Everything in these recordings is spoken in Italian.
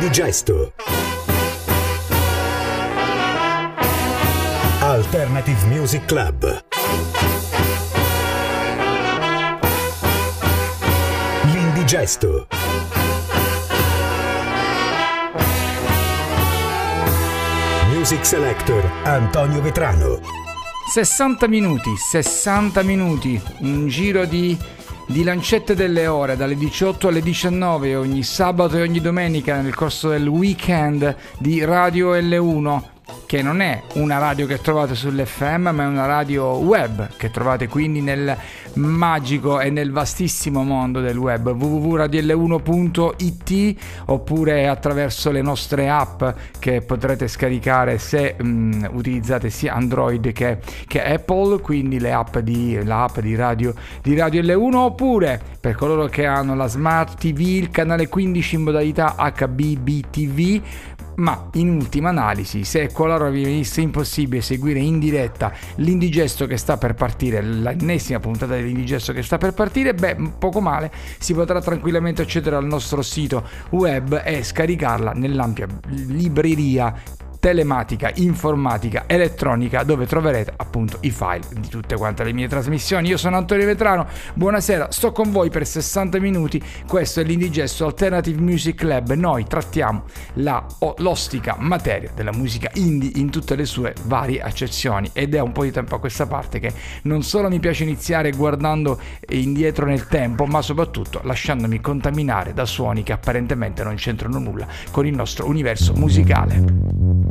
L'indigesto. Alternative Music Club. L'indigesto. Music Selector Antonio Vetrano. 60 minuti, 60 minuti, un giro di, di, lancette delle ore dalle 18 alle 19 ogni sabato e ogni domenica nel corso del weekend di Radio L1 che non è una radio che trovate sull'FM, ma è una radio web che trovate quindi nel magico e nel vastissimo mondo del web www.radiol1.it oppure attraverso le nostre app che potrete scaricare se um, utilizzate sia Android che, che, Apple, quindi le app di, l'app di radio, di radio L1 oppure per coloro che hanno la Smart TV, il canale 15 in modalità HBB ma in ultima analisi se qualora vi venisse impossibile seguire in diretta l'indigesto che sta per partire, l'ennesima puntata dell'indigesto che sta per partire, beh, poco male, si potrà tranquillamente accedere al nostro sito web e scaricarla nell'ampia libreria telematica, informatica, elettronica, dove troverete appunto i file di tutte quante le mie trasmissioni. Io sono Antonio Vetrano, buonasera, sto con voi per 60 minuti, questo è l'Indigesto Alternative Music Lab, noi trattiamo la, l'ostica materia della musica indie in tutte le sue varie accezioni ed è un po' di tempo a questa parte che non solo mi piace iniziare guardando indietro nel tempo, ma soprattutto lasciandomi contaminare da suoni che apparentemente non c'entrano nulla con il nostro universo musicale.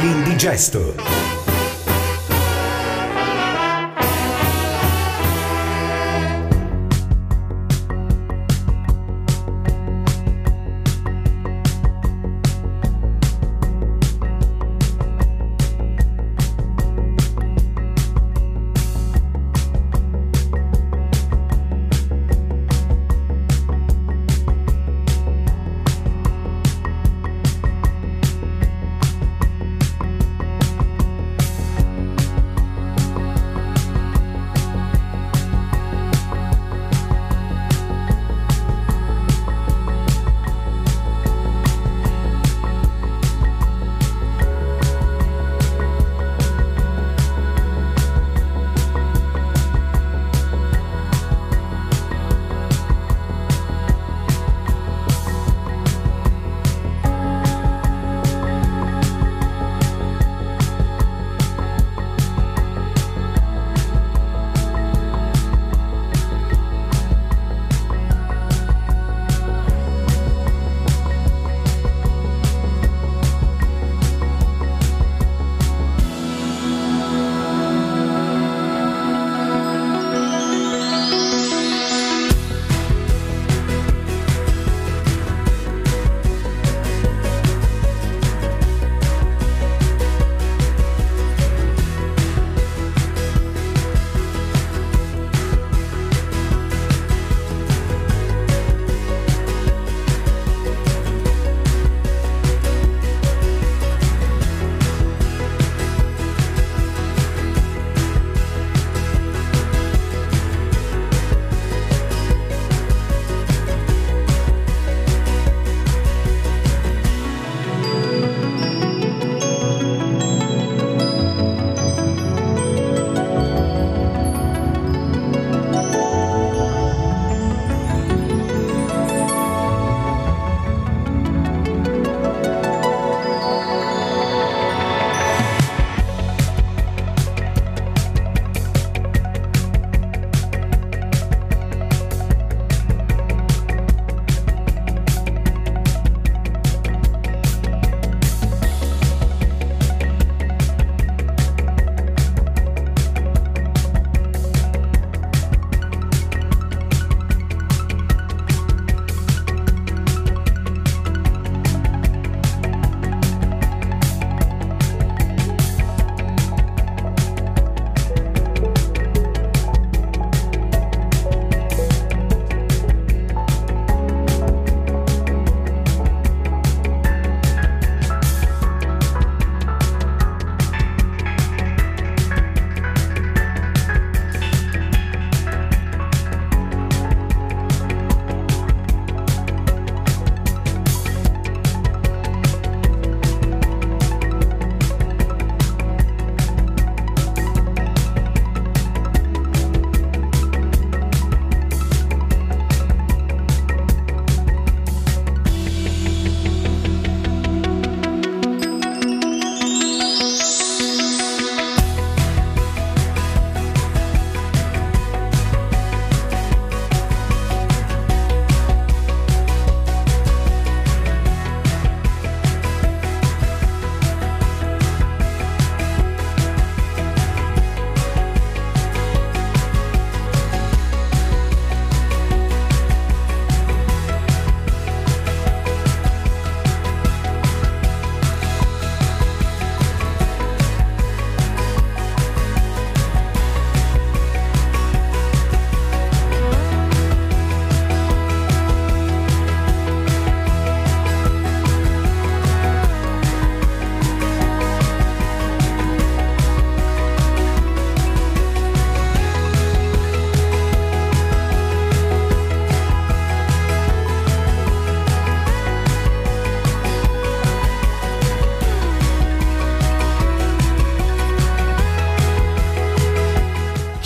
L'indigesto.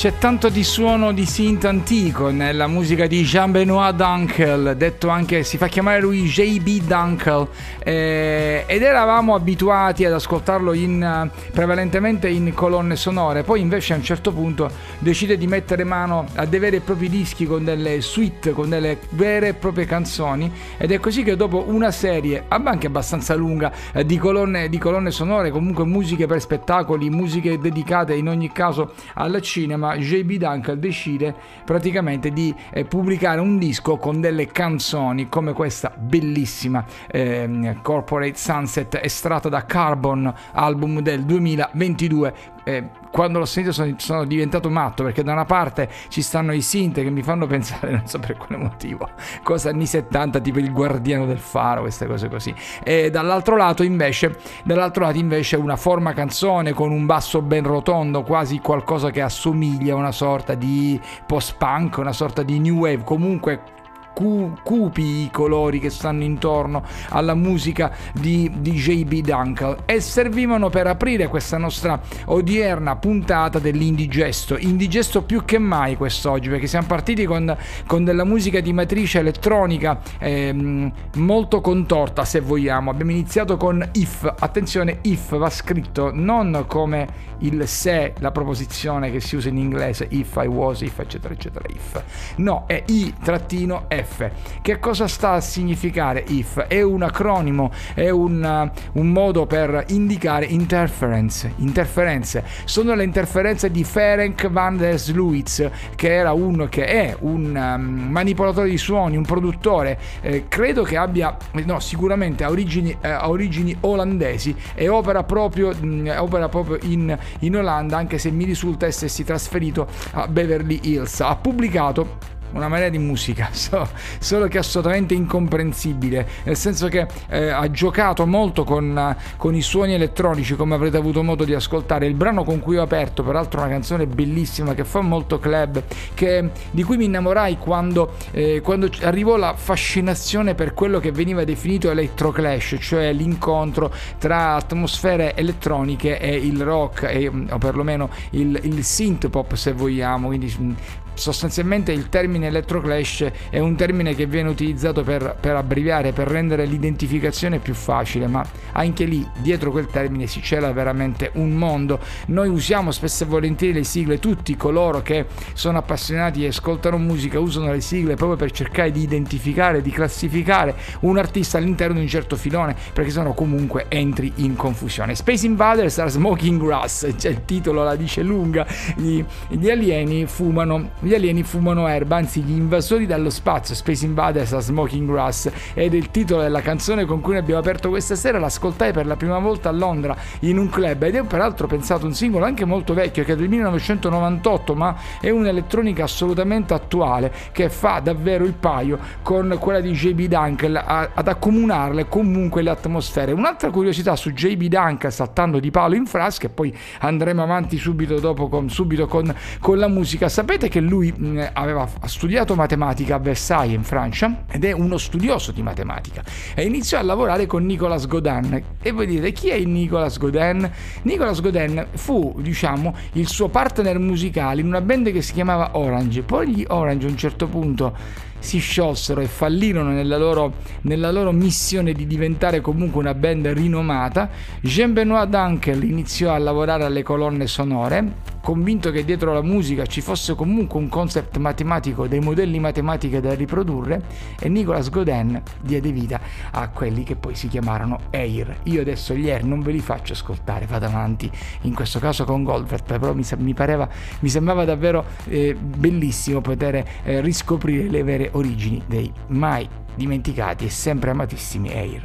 C'è tanto di suono di synth antico nella musica di Jean-Benoît Dunkel, detto anche, si fa chiamare lui JB Dunkel, eh, ed eravamo abituati ad ascoltarlo in, prevalentemente in colonne sonore, poi invece a un certo punto decide di mettere mano a dei veri e propri dischi con delle suite, con delle vere e proprie canzoni, ed è così che dopo una serie, anche abbastanza lunga, eh, di, colonne, di colonne sonore, comunque musiche per spettacoli, musiche dedicate in ogni caso al cinema, JB Duncan decide praticamente di eh, pubblicare un disco con delle canzoni come questa bellissima eh, Corporate Sunset estratta da Carbon, album del 2022 eh, quando l'ho sentito sono, sono, diventato matto perché da una parte ci stanno i synth che mi fanno pensare, non so per quale motivo, cosa anni 70 tipo il guardiano del faro, queste cose così. E dall'altro lato invece, dall'altro lato invece una forma canzone con un basso ben rotondo, quasi qualcosa che assomiglia a una sorta di post-punk, una sorta di new wave, comunque cu- cupi i colori che stanno intorno alla musica di, di JB Dunkel e servivano per aprire questa nostra odierna puntata dell'indigesto. Indigesto più che mai quest'oggi perché siamo partiti con, con della musica di matrice elettronica ehm, molto contorta se vogliamo. Abbiamo iniziato con if, attenzione if va scritto non come il se, la proposizione che si usa in inglese if I was, if eccetera eccetera if. No, è i trattino f F. Che cosa sta a significare if? È un acronimo, è un, un modo per indicare interference. Interferenze sono le interferenze di Ferenc van der Sluitz, che era un che è un um, manipolatore di suoni, un produttore. Eh, credo che abbia, no, sicuramente ha origini, eh, origini olandesi e opera proprio, mh, mm, opera proprio in, in Olanda, anche se mi risulta essersi trasferito a Beverly Hills. Ha pubblicato una marea di musica, so, solo che assolutamente incomprensibile, nel senso che eh, ha giocato molto con, con, i suoni elettronici, come avrete avuto modo di ascoltare. Il brano con cui ho aperto, peraltro una canzone bellissima che fa molto club, che, di cui mi innamorai quando, eh, quando arrivò la fascinazione per quello che veniva definito electroclash, cioè l'incontro tra atmosfere elettroniche e il rock, e, o perlomeno il, il synth pop se vogliamo, quindi sostanzialmente il termine electroclash è un termine che viene utilizzato per, per, abbreviare, per rendere l'identificazione più facile, ma anche lì dietro quel termine si cela veramente un mondo. Noi usiamo spesso e volentieri le sigle, tutti coloro che sono appassionati e ascoltano musica usano le sigle proprio per cercare di identificare, di classificare un artista all'interno di un certo filone, perché sennò comunque entri in confusione. Space Invaders are smoking grass, cioè il titolo la dice lunga, gli, gli alieni fumano gli alieni fumano erba, anzi gli invasori dallo spazio, Space Invaders a Smoking Grass, ed è il titolo della canzone con cui abbiamo aperto questa sera, l'ascoltai per la prima volta a Londra in un club ed è peraltro pensato un singolo anche molto vecchio che è del 1998 ma è un'elettronica assolutamente attuale che fa davvero il paio con quella di JB Dunkel ad accomunarle comunque le atmosfere. Un'altra curiosità su JB Dunkel saltando di palo in frasca e poi andremo avanti subito dopo con, subito con, con la musica. Sapete che lui mh, mm, aveva studiato matematica a Versailles in Francia ed è uno studioso di matematica e iniziò a lavorare con Nicolas Godin. E voi dite chi è Nicolas Godin? Nicolas Godin fu, diciamo, il suo partner musicale in una band che si chiamava Orange. Poi gli Orange a un certo punto si sciolsero e fallirono nella loro, nella loro missione di diventare comunque una band rinomata, Jean-Benoît Dunkel iniziò a lavorare alle colonne sonore convinto che dietro la musica ci fosse comunque un concept matematico, dei modelli matematici da riprodurre e Nicolas Godin diede vita a quelli che poi si chiamarono Air. Io adesso gli Air non ve li faccio ascoltare, vado avanti, in questo caso con Goldberg, però mi, mi, pareva, mi sembrava davvero eh, bellissimo poter eh, riscoprire le vere origini dei mai dimenticati e sempre amatissimi Air.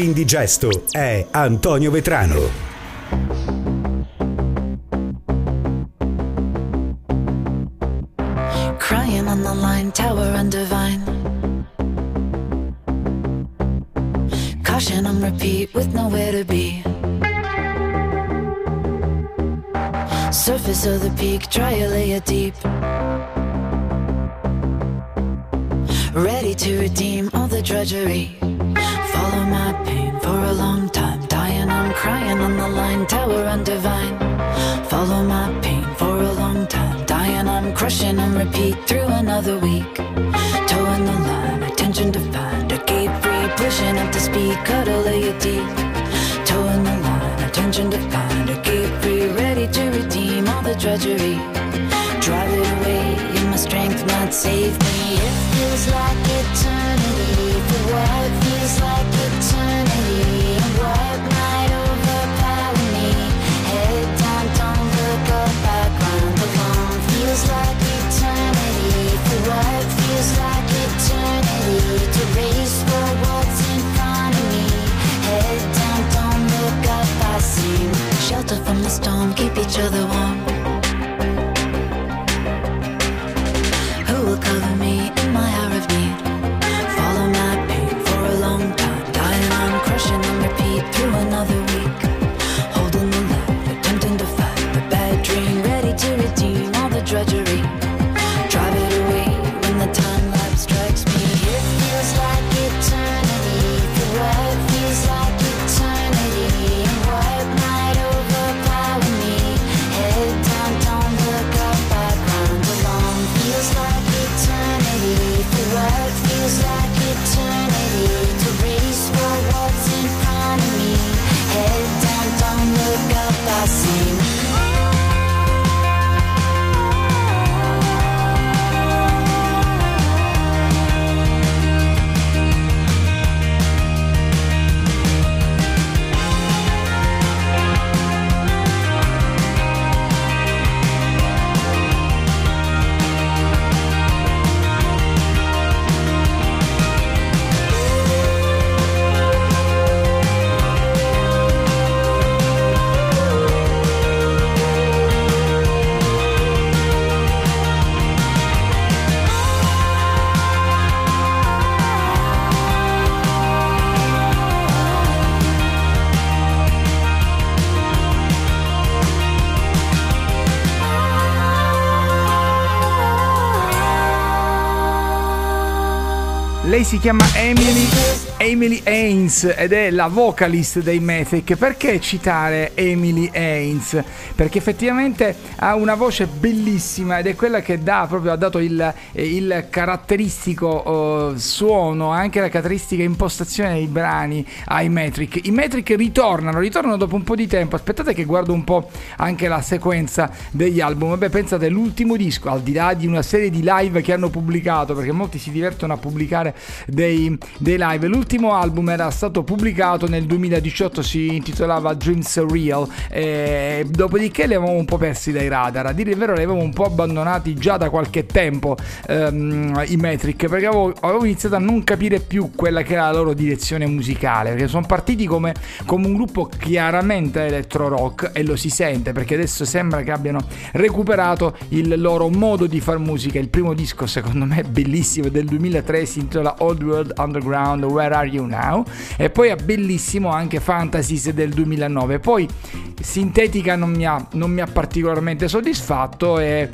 L'indigesto è Antonio Vetrano. Strength, not save me. It feels like eternity for what feels like eternity. And what might overpower me? Head down, don't look up, background alone. Feels like eternity for what feels like eternity. To race for what's in front of me. Head down, don't look up, I see. Shelter from the storm, keep each other warm. Lei si chiama Emily, Emily Haynes ed è la vocalist dei Methic. Perché citare Emily Haynes? Perché effettivamente ha una voce bellissima ed è quella che dà, proprio, ha dato il, il caratteristico uh, suono, anche la caratteristica impostazione dei brani ai Metric. I Metric ritornano, ritornano dopo un po' di tempo. Aspettate che guardo un po' anche la sequenza degli album. Beh, pensate, l'ultimo disco, al di là di una serie di live che hanno pubblicato, perché molti si divertono a pubblicare dei, dei live. L'ultimo album era stato pubblicato nel 2018, si intitolava Dreams Real, e dopodiché li avevamo un po' persi dai radar. A dire il vero, li avevamo un po' abbandonati già da qualche tempo ehm, i Metric, perché avevo, avevo, iniziato a non capire più quella che era la loro direzione musicale, perché sono partiti come, come un gruppo chiaramente electro rock e lo si sente, perché adesso sembra che abbiano recuperato il loro modo di far musica. Il primo disco, secondo me, bellissimo, del 2003, si intitola Old World Underground Where Are You Now? E poi ha bellissimo anche Fantasies del 2009 poi Sintetica non mi ha, non mi ha particolarmente soddisfatto e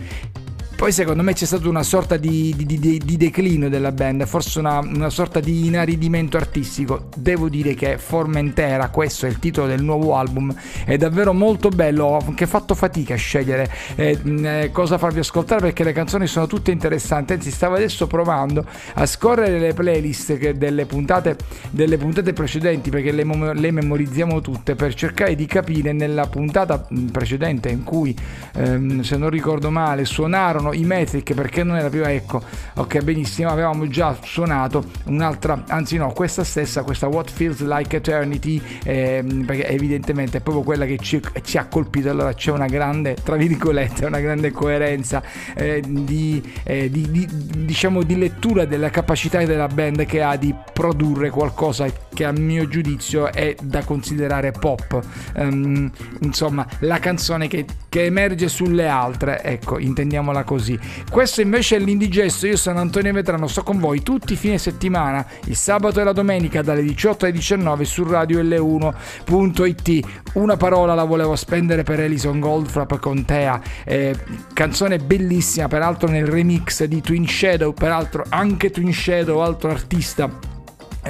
poi secondo me c'è stata una sorta di, di, di, di declino della band, forse una, una, sorta di inaridimento artistico. Devo dire che Formentera, questo è il titolo del nuovo album, è davvero molto bello, ho anche fatto fatica a scegliere eh, eh, cosa farvi ascoltare perché le canzoni sono tutte interessanti, anzi stavo adesso provando a scorrere le playlist delle puntate, delle puntate precedenti perché le, le, memorizziamo tutte per cercare di capire nella puntata precedente in cui, ehm, se non ricordo male, suonarono suonavano i Metric perché non era più ecco ok benissimo avevamo già suonato un'altra anzi no questa stessa questa What Feels Like Eternity eh, perché evidentemente è proprio quella che ci, ci, ha colpito. Allora c'è una grande tra virgolette una grande coerenza eh, di, eh, di, di, diciamo di lettura della capacità della band che ha di produrre qualcosa che a mio giudizio è da considerare pop. Um, insomma la canzone che, che emerge sulle altre ecco intendiamola così così. Questo invece è l'indigesto, io sono Antonio Vetrano, sto con voi tutti i fine settimana, il sabato e la domenica dalle 18 alle 19 su radio L1.it. Una parola la volevo spendere per Elison Goldfrapp con Tea, eh, canzone bellissima, peraltro nel remix di Twin Shadow, peraltro anche Twin Shadow, altro artista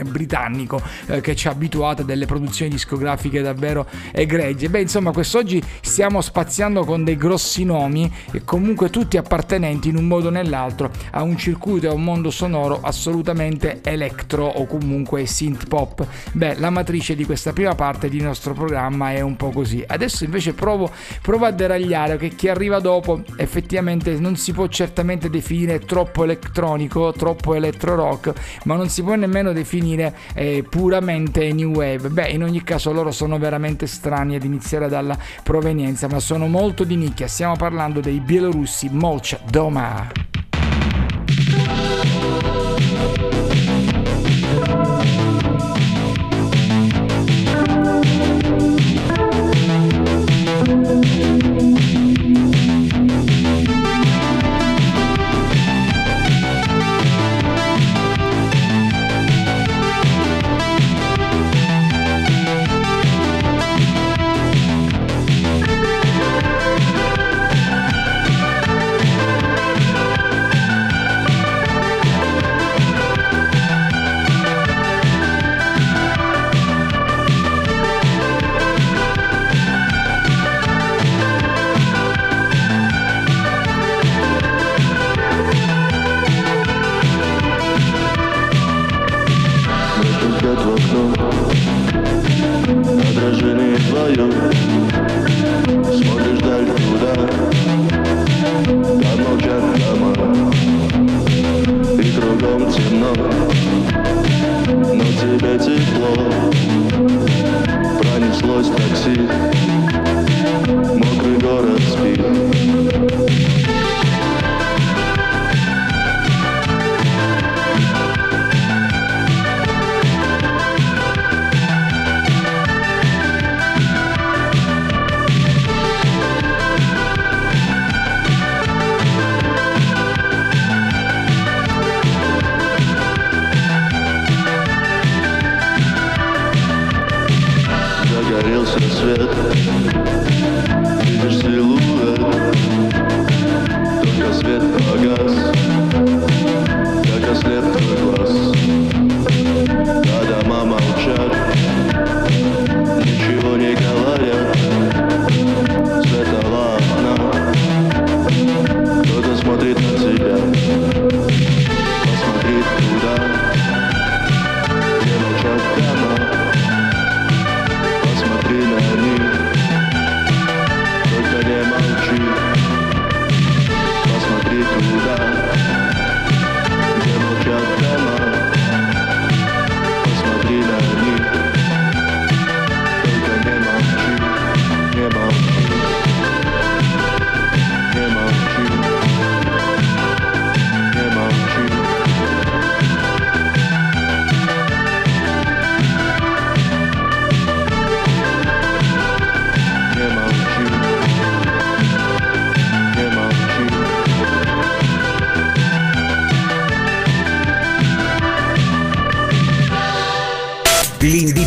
britannico eh, che ci ha abituato a delle produzioni discografiche davvero egregie. Beh, insomma, quest'oggi stiamo spaziando con dei grossi nomi e comunque tutti appartenenti in un modo o nell'altro a un circuito e a un mondo sonoro assolutamente electro o comunque synth pop. Beh, la matrice di questa prima parte di nostro programma è un po' così. Adesso invece provo, provo a deragliare che chi arriva dopo effettivamente non si può certamente definire troppo elettronico, troppo electro rock, ma non si può nemmeno definire definire eh, puramente new wave. Beh, in ogni caso loro sono veramente strani ad iniziare dalla provenienza, ma sono molto di nicchia. Stiamo parlando dei bielorussi Molch Doma.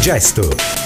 Gesto.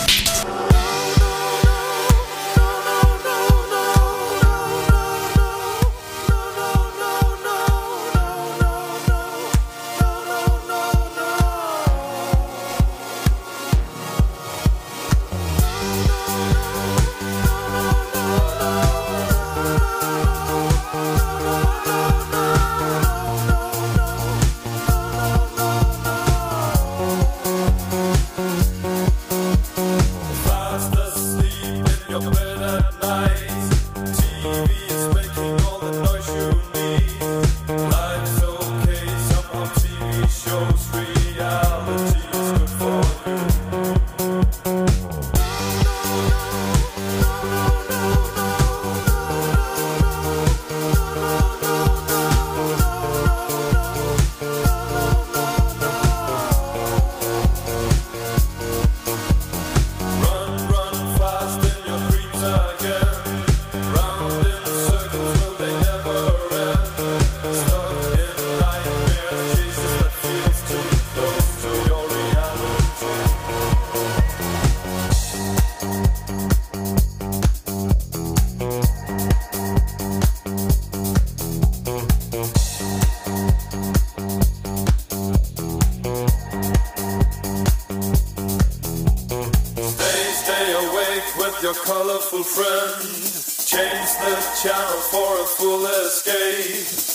L'indigesto.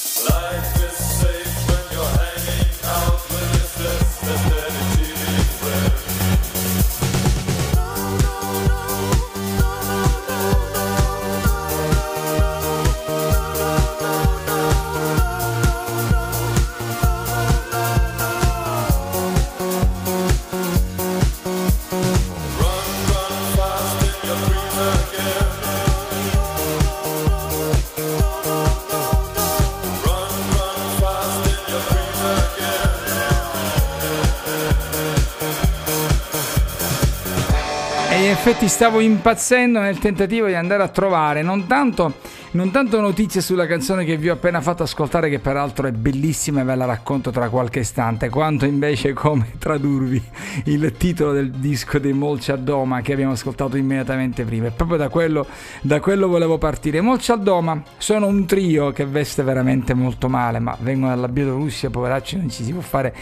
Effetti stavo impazzendo nel tentativo di andare a trovare non tanto non tanto notizie sulla canzone che vi ho appena fatto ascoltare, che peraltro è bellissima e ve la racconto tra qualche istante, quanto invece come tradurvi il titolo del disco dei Molci Doma che abbiamo ascoltato immediatamente prima. E proprio da quello, da quello volevo partire. Molci Doma sono un trio che veste veramente molto male, ma vengono dalla Bielorussia, poveracci, non ci si può fare,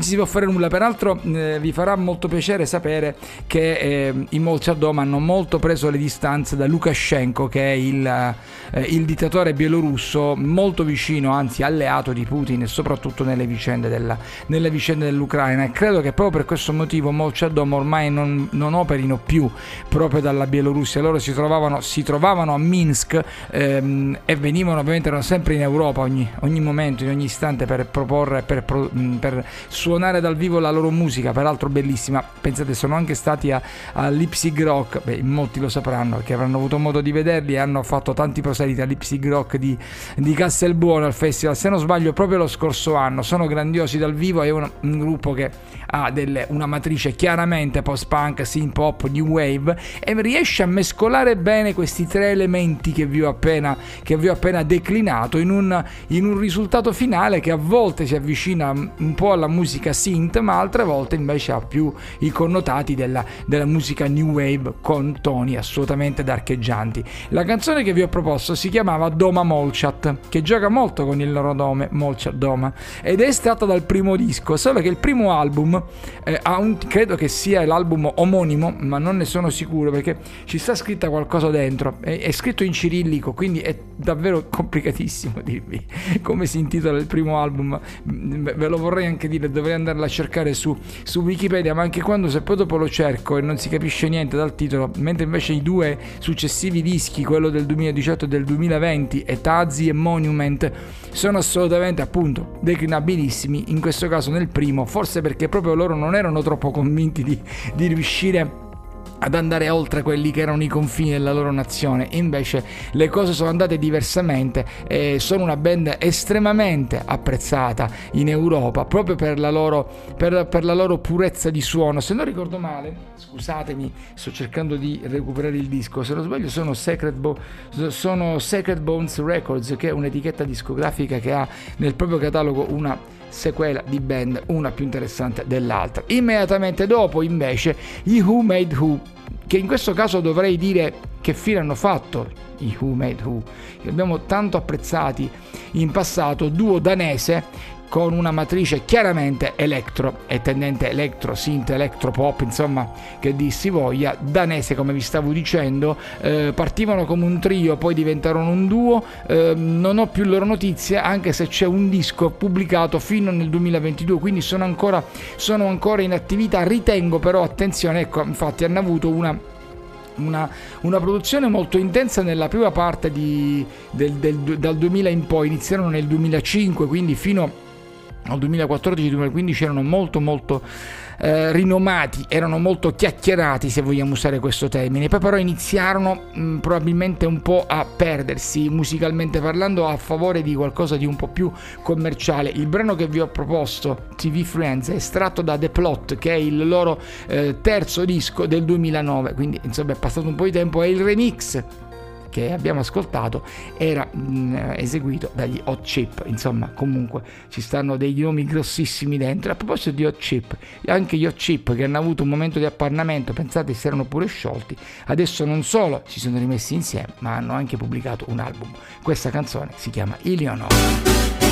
si può fare nulla. Peraltro eh, vi farà molto piacere sapere che eh, i Molci Doma hanno molto preso le distanze da Lukashenko, che è il eh, il dittatore bielorusso molto vicino, anzi alleato di Putin soprattutto nelle vicende, della, nelle vicende dell'Ucraina. E credo che proprio per questo motivo Molchadom ormai non, non, operino più proprio dalla Bielorussia, loro si trovavano, si trovavano a Minsk ehm, e venivano ovviamente erano sempre in Europa ogni, ogni momento, in ogni istante per proporre, per, per, suonare dal vivo la loro musica, peraltro bellissima, pensate sono anche stati a, a Lipsig Rock, beh molti lo sapranno perché avranno avuto modo di vederli e hanno fatto tanti proseliti salita Lipsig Rock di, di Castelbuono al festival, se non sbaglio proprio lo scorso anno, sono grandiosi dal vivo, è un, un gruppo che ha delle, una matrice chiaramente post-punk, synth pop, new wave e riesce a mescolare bene questi tre elementi che vi ho appena, vi ho appena declinato in un, in un risultato finale che a volte si avvicina un po' alla musica synth ma altre volte invece ha più i connotati della, della musica new wave con toni assolutamente darcheggianti. La canzone che vi ho proposto si chiamava Doma Molchat, che gioca molto con il loro nome, Molchat Doma, ed è estratto dal primo disco, solo che il primo album eh, un, credo che sia l'album omonimo, ma non ne sono sicuro perché ci sta scritta qualcosa dentro, è, è scritto in cirillico, quindi è davvero complicatissimo dirvi come si intitola il primo album, ve lo vorrei anche dire, dovrei andarla a cercare su, su Wikipedia, ma anche quando se poi dopo lo cerco e non si capisce niente dal titolo, mentre invece i due successivi dischi, quello del 2018 e del 2020 e Tazi e Monument sono assolutamente appunto declinabilissimi, in questo caso nel primo, forse perché proprio loro non erano troppo convinti di, di riuscire ad andare oltre quelli che erano i confini della loro nazione. Invece le cose sono andate diversamente e sono una band estremamente apprezzata in Europa proprio per la loro, per, per la loro purezza di suono. Se non ricordo male, scusatemi, sto cercando di recuperare il disco, se non sbaglio sono Sacred, Bo- sono Sacred Bones Records, che è un'etichetta discografica che ha nel proprio catalogo una sequela di band, una più interessante dell'altra. Immediatamente dopo, invece, gli Who Made Who, che in questo caso dovrei dire che fine hanno fatto i Who Made Who, che abbiamo tanto apprezzati in passato, duo danese con una matrice chiaramente elettro e tendente elettro, synth, elettro pop, insomma, che dir si voglia, danese come vi stavo dicendo, eh, partivano come un trio, poi diventarono un duo, eh, non ho più loro notizie, anche se c'è un disco pubblicato fino nel 2022, quindi sono ancora, sono ancora in attività, ritengo però, attenzione, ecco, infatti hanno avuto una una, una, produzione molto intensa nella prima parte di, del, del, dal 2000 in poi, iniziarono nel 2005, quindi fino al 2014-2015 erano molto molto eh, rinomati, erano molto chiacchierati se vogliamo usare questo termine, poi però iniziarono mh, probabilmente un po' a perdersi musicalmente parlando a favore di qualcosa di un po' più commerciale. Il brano che vi ho proposto, TV Friends, è estratto da The Plot, che è il loro eh, terzo disco del 2009, quindi insomma è passato un po' di tempo, è il remix che abbiamo ascoltato era mh, mm, eseguito dagli Hot Chip, insomma comunque ci stanno dei nomi grossissimi dentro. A proposito di Hot Chip, anche gli Hot Chip che hanno avuto un momento di appannamento, pensate si erano pure sciolti, adesso non solo si sono rimessi insieme, ma hanno anche pubblicato un album. Questa canzone si chiama Ilionor.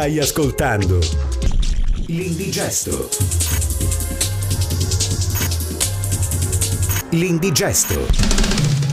Stai ascoltando L'Indigesto. L'Indigesto.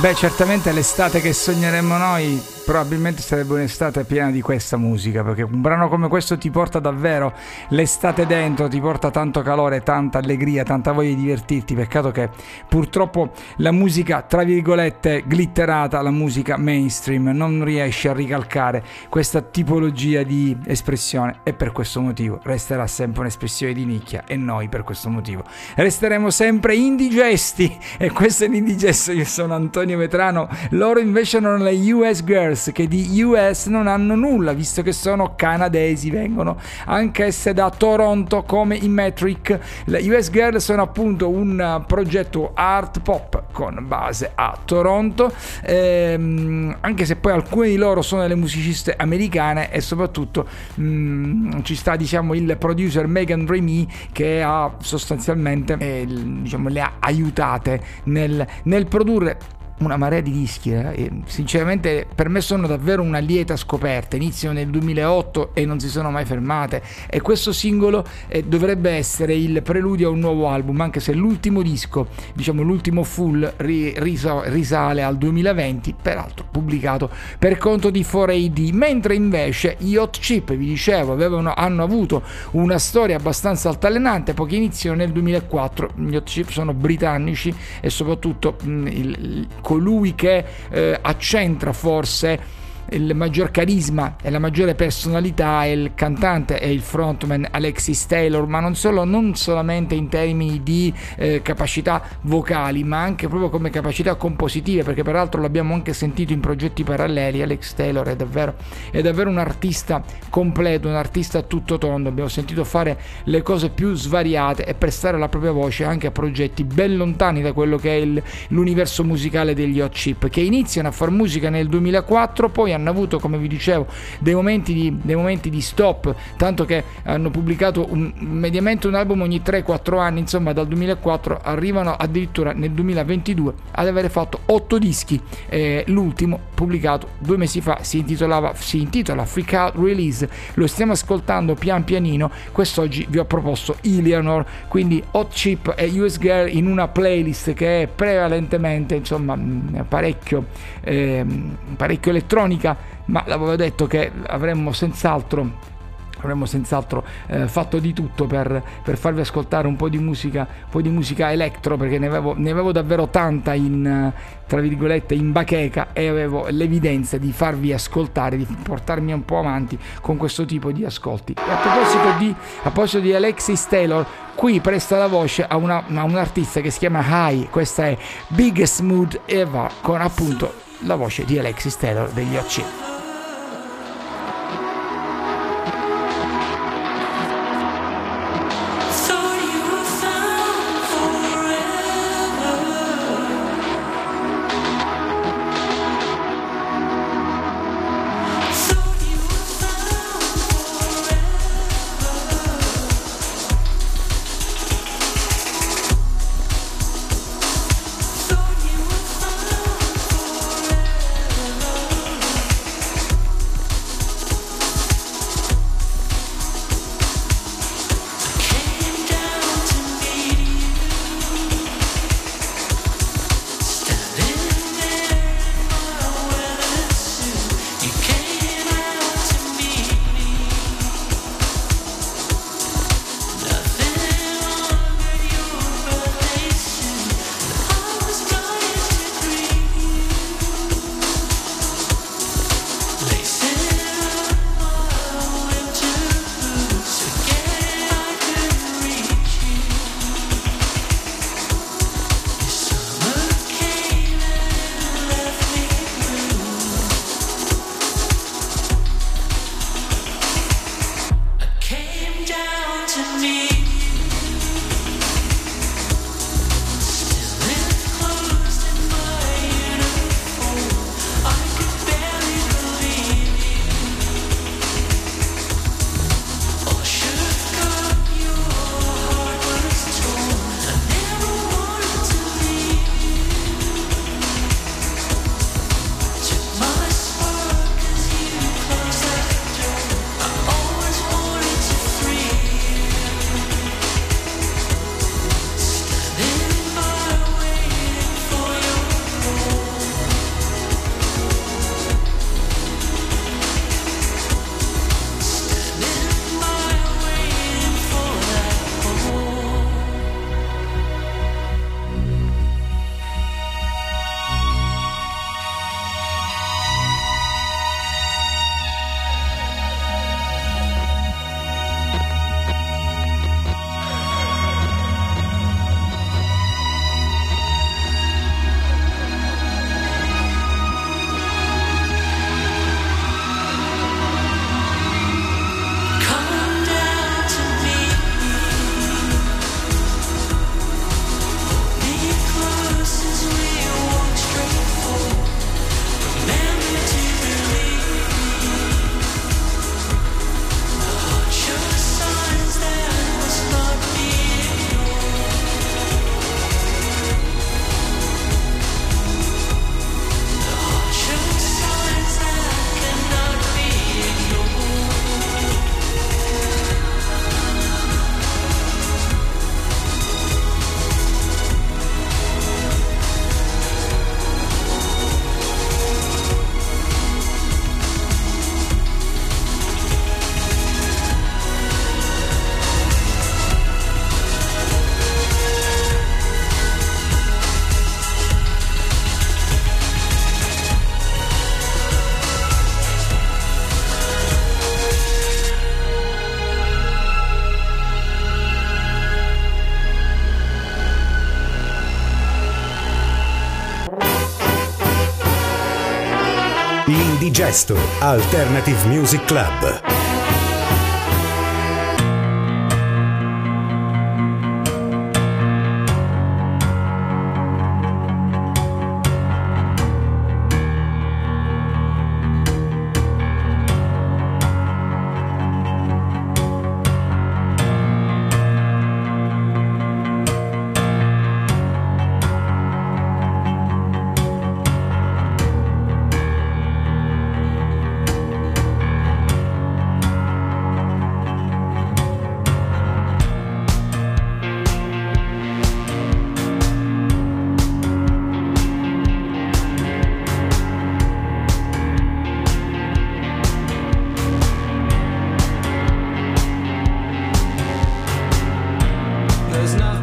Beh, certamente l'estate che sogneremmo noi probabilmente sarebbe un'estate piena di questa musica, perché un brano come questo ti porta davvero l'estate dentro, ti porta tanto calore, tanta allegria, tanta voglia di divertirti. Peccato che purtroppo la musica, tra virgolette, glitterata, la musica mainstream, non riesce a ricalcare questa tipologia di espressione e per questo motivo resterà sempre un'espressione di nicchia e noi per questo motivo resteremo sempre indigesti e questo è l'indigesto, io sono Antonio Vetrano, loro invece erano le US Girls Girls che di US non hanno nulla visto che sono canadesi, vengono anch'esse da Toronto come i Metric. Le US Girls sono appunto un progetto art pop con base a Toronto, ehm, anche se poi alcune di loro sono delle musiciste americane e soprattutto mh, mm, ci sta diciamo il producer Megan Remy che ha sostanzialmente eh, diciamo, le ha aiutate nel, nel produrre una marea di dischi eh? e sinceramente per me sono davvero una lieta scoperta. Iniziano nel 2008 e non si sono mai fermate. E questo singolo eh, dovrebbe essere il preludio a un nuovo album anche se l'ultimo disco diciamo l'ultimo full ri- riso- risale al 2020 peraltro pubblicato per conto di 4AD mentre invece gli Hot Chip vi dicevo avevano, hanno avuto una storia abbastanza altalenante poiché iniziano nel 2004 gli Hot Chip sono britannici e soprattutto mh, il, il colui che eh, accentra forse il maggior carisma e la maggiore personalità è il cantante e il frontman Alexis Taylor, ma non solo, non solamente in termini di eh, capacità vocali, ma anche proprio come capacità compositive, perché peraltro l'abbiamo anche sentito in progetti paralleli. Alex Taylor è davvero, è davvero un artista completo, un artista tutto tondo. Abbiamo sentito fare le cose più svariate e prestare la propria voce anche a progetti ben lontani da quello che è il, l'universo musicale degli Hot Chip, che iniziano a fare musica nel 2004, poi hanno avuto, come vi dicevo, dei momenti di, dei momenti di stop, tanto che hanno pubblicato un, mediamente un album ogni 3-4 anni, insomma dal 2004 arrivano addirittura nel 2022 ad avere fatto 8 dischi. Eh, l'ultimo pubblicato due mesi fa si, si intitola Freak Out Release, lo stiamo ascoltando pian pianino, quest'oggi vi ho proposto Eleanor, quindi Hot Chip e US Girl in una playlist che è prevalentemente insomma parecchio, eh, parecchio elettronica, ma l'avevo detto che avremmo senz'altro avremmo senz'altro eh, fatto di tutto per, per, farvi ascoltare un po' di musica, un po' di musica electro perché ne avevo, ne avevo davvero tanta in, tra virgolette in bacheca e avevo l'evidenza di farvi ascoltare, di portarmi un po' avanti con questo tipo di ascolti. E a proposito di, a proposito di Alexis Taylor, qui presta la voce a, una, a un artista che si chiama High, questa è Biggest Mood Ever con appunto la voce di Alexis Taylor degli OC. L'Indigesto Alternative Music Club. there's nothing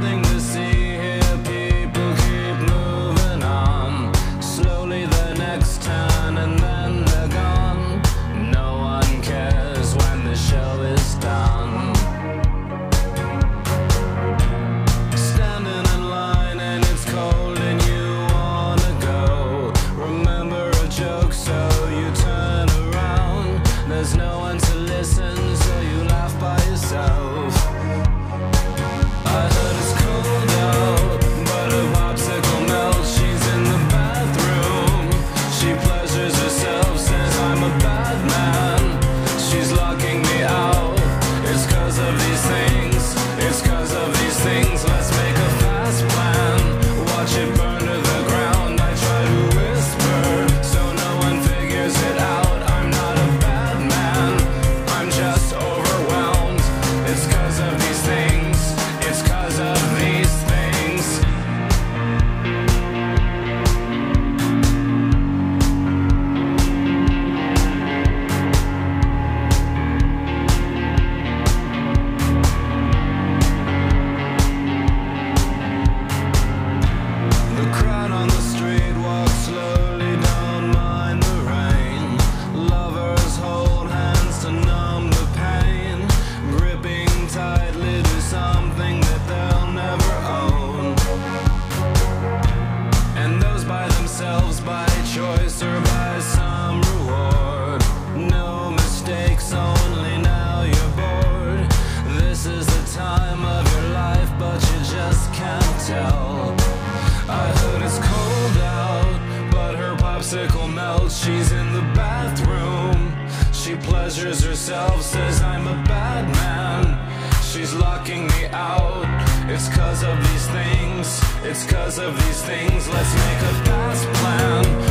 of these things. It's cause of these things. Let's make a fast plan.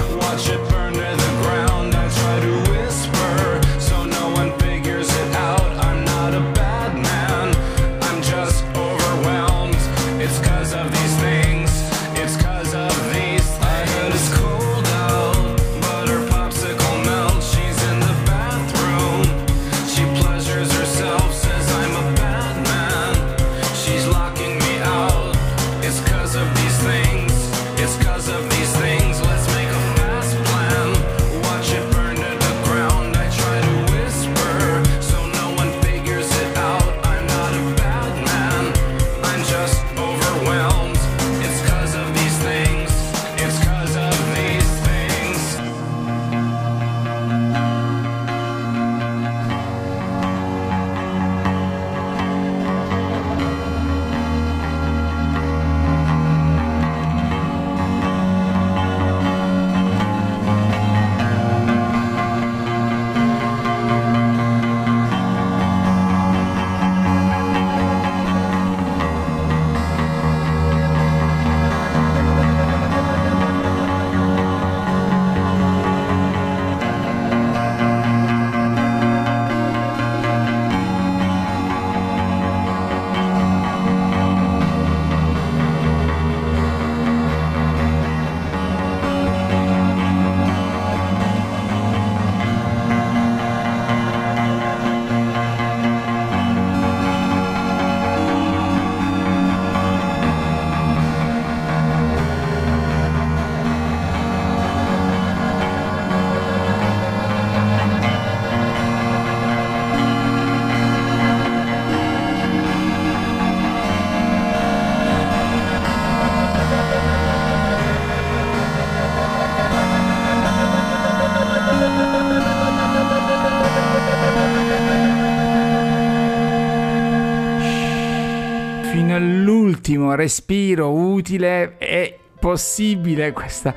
Respiro utile è possibile questa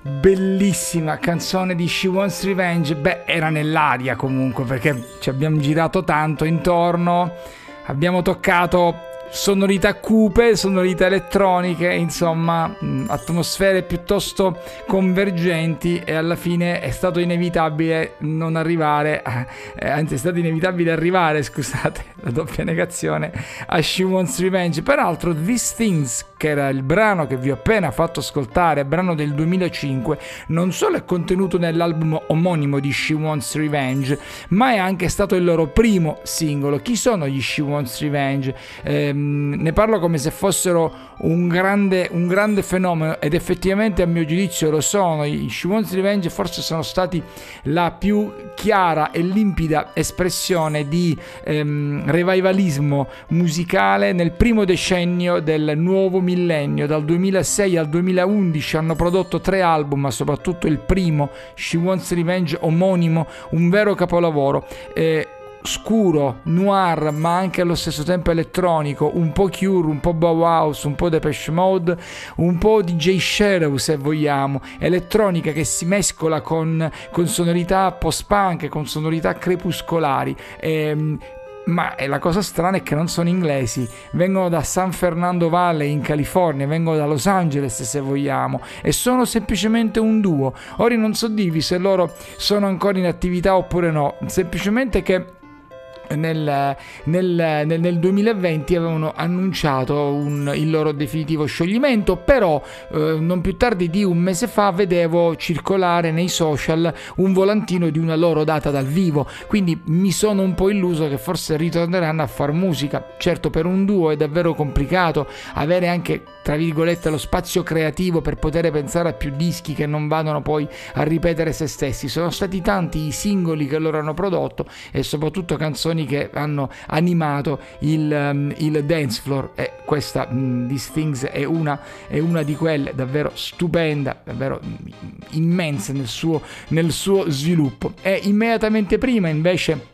bellissima canzone di She Wants Revenge? Beh era nell'aria comunque perché ci abbiamo girato tanto intorno abbiamo toccato sonorità cupe, sonorità elettroniche, insomma, atmosfere piuttosto convergenti e alla fine è stato inevitabile non arrivare, eh, anzi è stato inevitabile arrivare, scusate, la doppia negazione, a She Wants Revenge. Peraltro, These Things, che era il brano che vi ho appena fatto ascoltare, brano del 2005, non solo è contenuto nell'album omonimo di She Wants Revenge, ma è anche stato il loro primo singolo. Chi sono gli She Wants Revenge? Eh, ne parlo come se fossero un grande, un grande, fenomeno ed effettivamente a mio giudizio lo sono. I Shimon's Revenge forse sono stati la più chiara e limpida espressione di ehm, revivalismo musicale nel primo decennio del nuovo millennio. Dal 2006 al 2011 hanno prodotto tre album, ma soprattutto il primo, She Wants Revenge omonimo, un vero capolavoro. Eh, scuro, noir, ma anche allo stesso tempo elettronico, un po' Cure, un po' Bauhaus, un po' Depeche Mode, un po' DJ Shadow se vogliamo, elettronica che si mescola con, con sonorità post-punk, con sonorità crepuscolari. Ehm, ma la cosa strana è che non sono inglesi, vengono da San Fernando Valley in California, vengono da Los Angeles se vogliamo, e sono semplicemente un duo. Ora non so dirvi se loro sono ancora in attività oppure no, semplicemente che nel, nel, nel, nel 2020 avevano annunciato un, il loro definitivo scioglimento, però eh, non più tardi di un mese fa vedevo circolare nei social un volantino di una loro data dal vivo, quindi mi sono un po' illuso che forse ritorneranno a far musica. Certo per un duo è davvero complicato avere anche tra virgolette lo spazio creativo per poter pensare a più dischi che non vadano poi a ripetere se stessi. Sono stati tanti i singoli che loro hanno prodotto e soprattutto canzoni che hanno animato il, um, il dance floor e questa um, These Things è una, è una, di quelle davvero stupenda, davvero mm, immensa nel suo, nel suo sviluppo. E immediatamente prima invece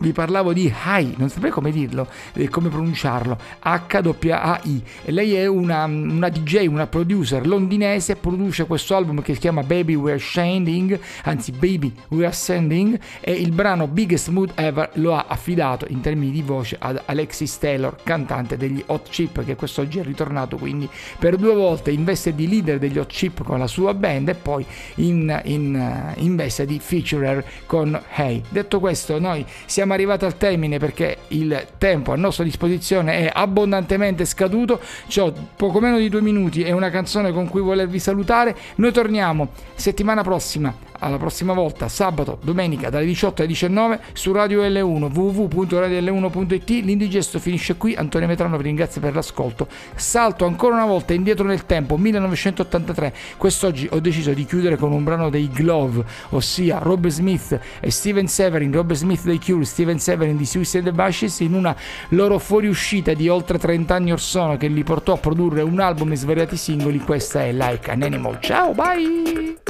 vi parlavo di Hai, non saprei come dirlo, eh, come pronunciarlo, H-A-I. E lei è una, una, DJ, una producer londinese, produce questo album che si chiama Baby We're Sending, anzi Baby We're Sending, e il brano Biggest Mood Ever lo ha affidato in termini di voce ad Alexis Taylor, cantante degli Hot Chip, che quest'oggi è ritornato quindi per due volte in veste di leader degli Hot Chip con la sua band e poi in, in, eh, in veste di featurer con Hey. Detto questo, noi siamo siamo arrivati al termine perché il tempo a nostra disposizione è abbondantemente scaduto. Ho poco meno di due minuti e una canzone con cui volervi salutare. Noi torniamo settimana prossima alla prossima volta, sabato, domenica dalle 18 alle 19 su Radio L1 www.radiol1.it. L'indigesto finisce qui. Antonio Metrano vi ringrazio per l'ascolto. Salto ancora una volta indietro nel tempo, 1983. Quest'oggi ho deciso di chiudere con un brano dei Glove, ossia Rob Smith e Steven Severin, Rob Smith dei Cure, Steven Severin di Suicide Bashes in una loro fuoriuscita di oltre 30 anni or sono che li portò a produrre un album e svariati singoli. Questa è Like an Animal. Ciao, bye!